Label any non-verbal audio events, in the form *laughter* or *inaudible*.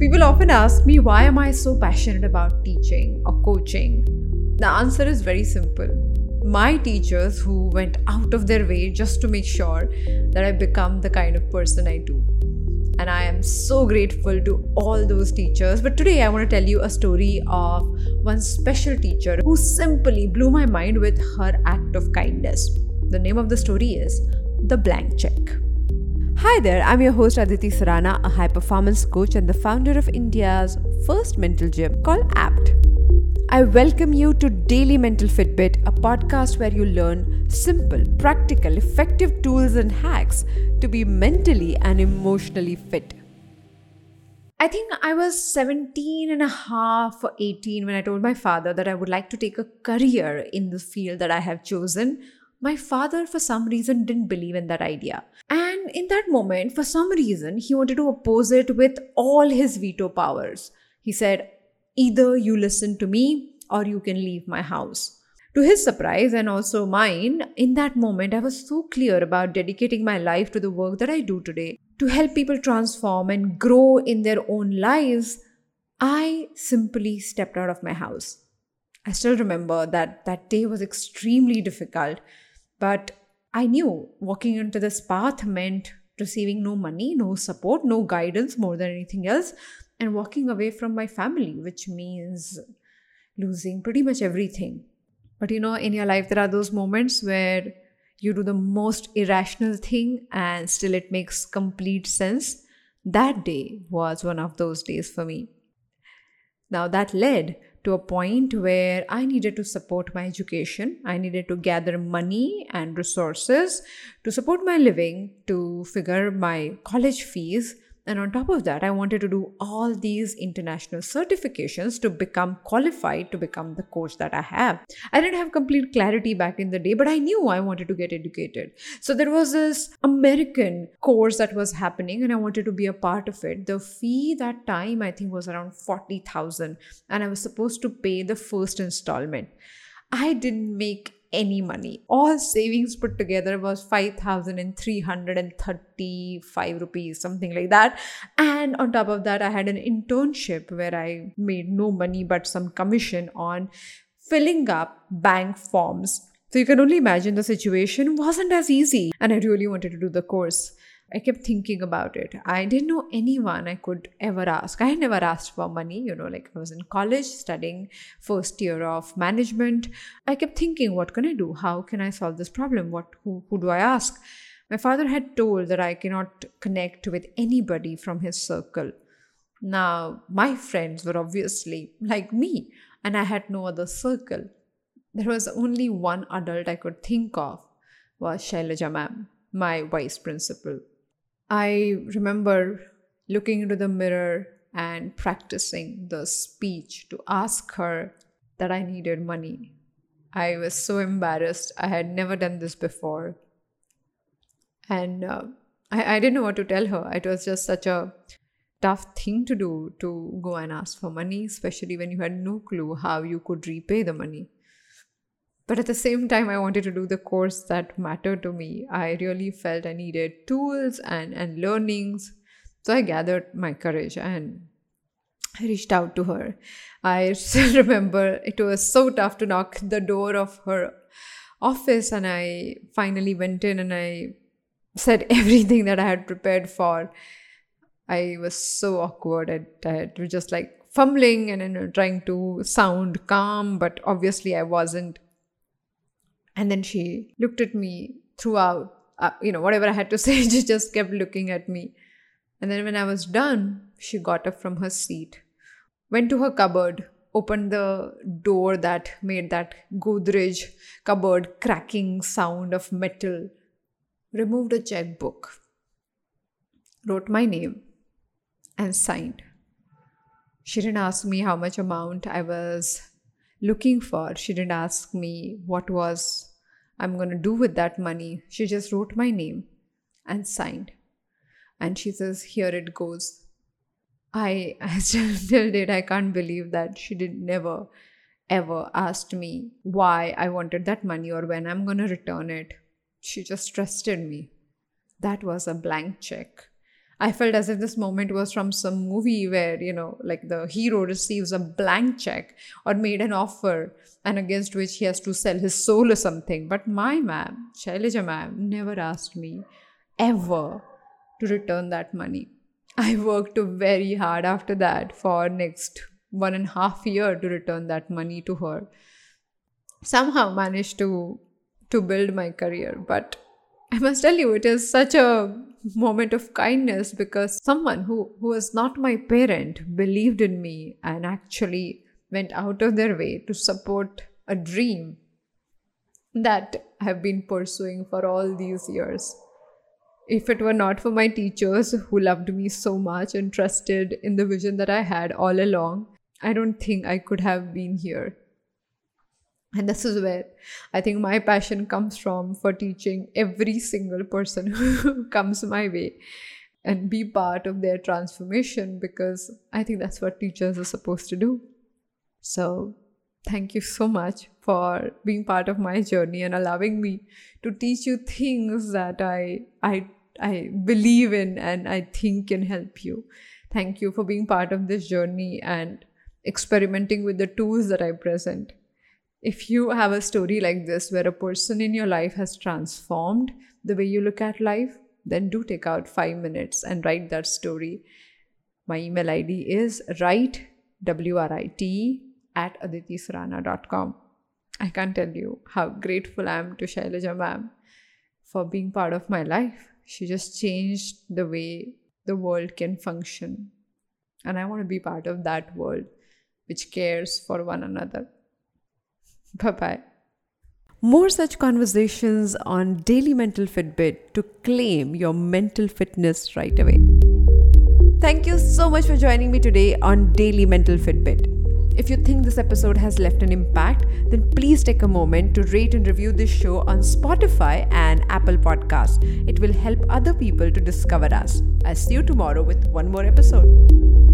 People often ask me why am I so passionate about teaching or coaching? The answer is very simple. My teachers who went out of their way just to make sure that I become the kind of person I do. And I am so grateful to all those teachers. But today I want to tell you a story of one special teacher who simply blew my mind with her act of kindness. The name of the story is The Blank Check. Hi there, I'm your host Aditi Surana, a high performance coach and the founder of India's first mental gym called APT. I welcome you to Daily Mental Fitbit, a podcast where you learn simple, practical, effective tools and hacks to be mentally and emotionally fit. I think I was 17 and a half or 18 when I told my father that I would like to take a career in the field that I have chosen. My father, for some reason, didn't believe in that idea. And in that moment, for some reason, he wanted to oppose it with all his veto powers. He said, Either you listen to me or you can leave my house. To his surprise and also mine, in that moment, I was so clear about dedicating my life to the work that I do today to help people transform and grow in their own lives. I simply stepped out of my house. I still remember that that day was extremely difficult, but I knew walking into this path meant receiving no money, no support, no guidance more than anything else, and walking away from my family, which means losing pretty much everything. But you know, in your life, there are those moments where you do the most irrational thing and still it makes complete sense. That day was one of those days for me. Now, that led to a point where I needed to support my education. I needed to gather money and resources to support my living, to figure my college fees, and on top of that, I wanted to do all these international certifications to become qualified to become the coach that I have. I didn't have complete clarity back in the day, but I knew I wanted to get educated. So there was this American course that was happening, and I wanted to be a part of it. The fee that time, I think, was around 40,000, and I was supposed to pay the first installment. I didn't make any money. All savings put together was 5,335 rupees, something like that. And on top of that, I had an internship where I made no money but some commission on filling up bank forms. So you can only imagine the situation wasn't as easy. And I really wanted to do the course. I kept thinking about it. I didn't know anyone I could ever ask. I had never asked for money, you know, like I was in college studying first year of management. I kept thinking, what can I do? How can I solve this problem? What who, who do I ask? My father had told that I cannot connect with anybody from his circle. Now, my friends were obviously like me, and I had no other circle. There was only one adult I could think of was Shailaja ma'am, my vice principal. I remember looking into the mirror and practicing the speech to ask her that I needed money. I was so embarrassed. I had never done this before. And uh, I, I didn't know what to tell her. It was just such a tough thing to do to go and ask for money, especially when you had no clue how you could repay the money. But at the same time, I wanted to do the course that mattered to me. I really felt I needed tools and, and learnings. So I gathered my courage and I reached out to her. I *laughs* still remember it was so tough to knock the door of her office, and I finally went in and I said *laughs* everything that I had prepared for. I was so awkward. I, I was just like fumbling and know, trying to sound calm, but obviously I wasn't. And then she looked at me throughout, uh, you know, whatever I had to *laughs* say, she just kept looking at me. And then when I was done, she got up from her seat, went to her cupboard, opened the door that made that Godrej cupboard cracking sound of metal, removed a checkbook, wrote my name, and signed. She didn't ask me how much amount I was looking for. She didn't ask me what was I'm going to do with that money. She just wrote my name and signed. And she says, Here it goes. I, *laughs* I still, did. I can't believe that she did never ever asked me why I wanted that money or when I'm going to return it. She just trusted me. That was a blank check. I felt as if this moment was from some movie where, you know, like the hero receives a blank check or made an offer and against which he has to sell his soul or something. But my ma'am, Shailaja ma'am, never asked me ever to return that money. I worked very hard after that for next one and a half year to return that money to her. Somehow managed to to build my career, but I must tell you, it is such a moment of kindness because someone who, who was not my parent believed in me and actually went out of their way to support a dream that I have been pursuing for all these years. If it were not for my teachers who loved me so much and trusted in the vision that I had all along, I don't think I could have been here and this is where i think my passion comes from for teaching every single person *laughs* who comes my way and be part of their transformation because i think that's what teachers are supposed to do. So thank you so much for being part of my journey and allowing me to teach you things that i i i believe in and i think can help you. Thank you for being part of this journey and experimenting with the tools that i present if you have a story like this where a person in your life has transformed the way you look at life, then do take out five minutes and write that story. My email ID is write, W R I T, at aditisurana.com. I can't tell you how grateful I am to Shailaja ma'am for being part of my life. She just changed the way the world can function. And I want to be part of that world which cares for one another. Bye bye. More such conversations on Daily Mental Fitbit to claim your mental fitness right away. Thank you so much for joining me today on Daily Mental Fitbit. If you think this episode has left an impact, then please take a moment to rate and review this show on Spotify and Apple Podcasts. It will help other people to discover us. I'll see you tomorrow with one more episode.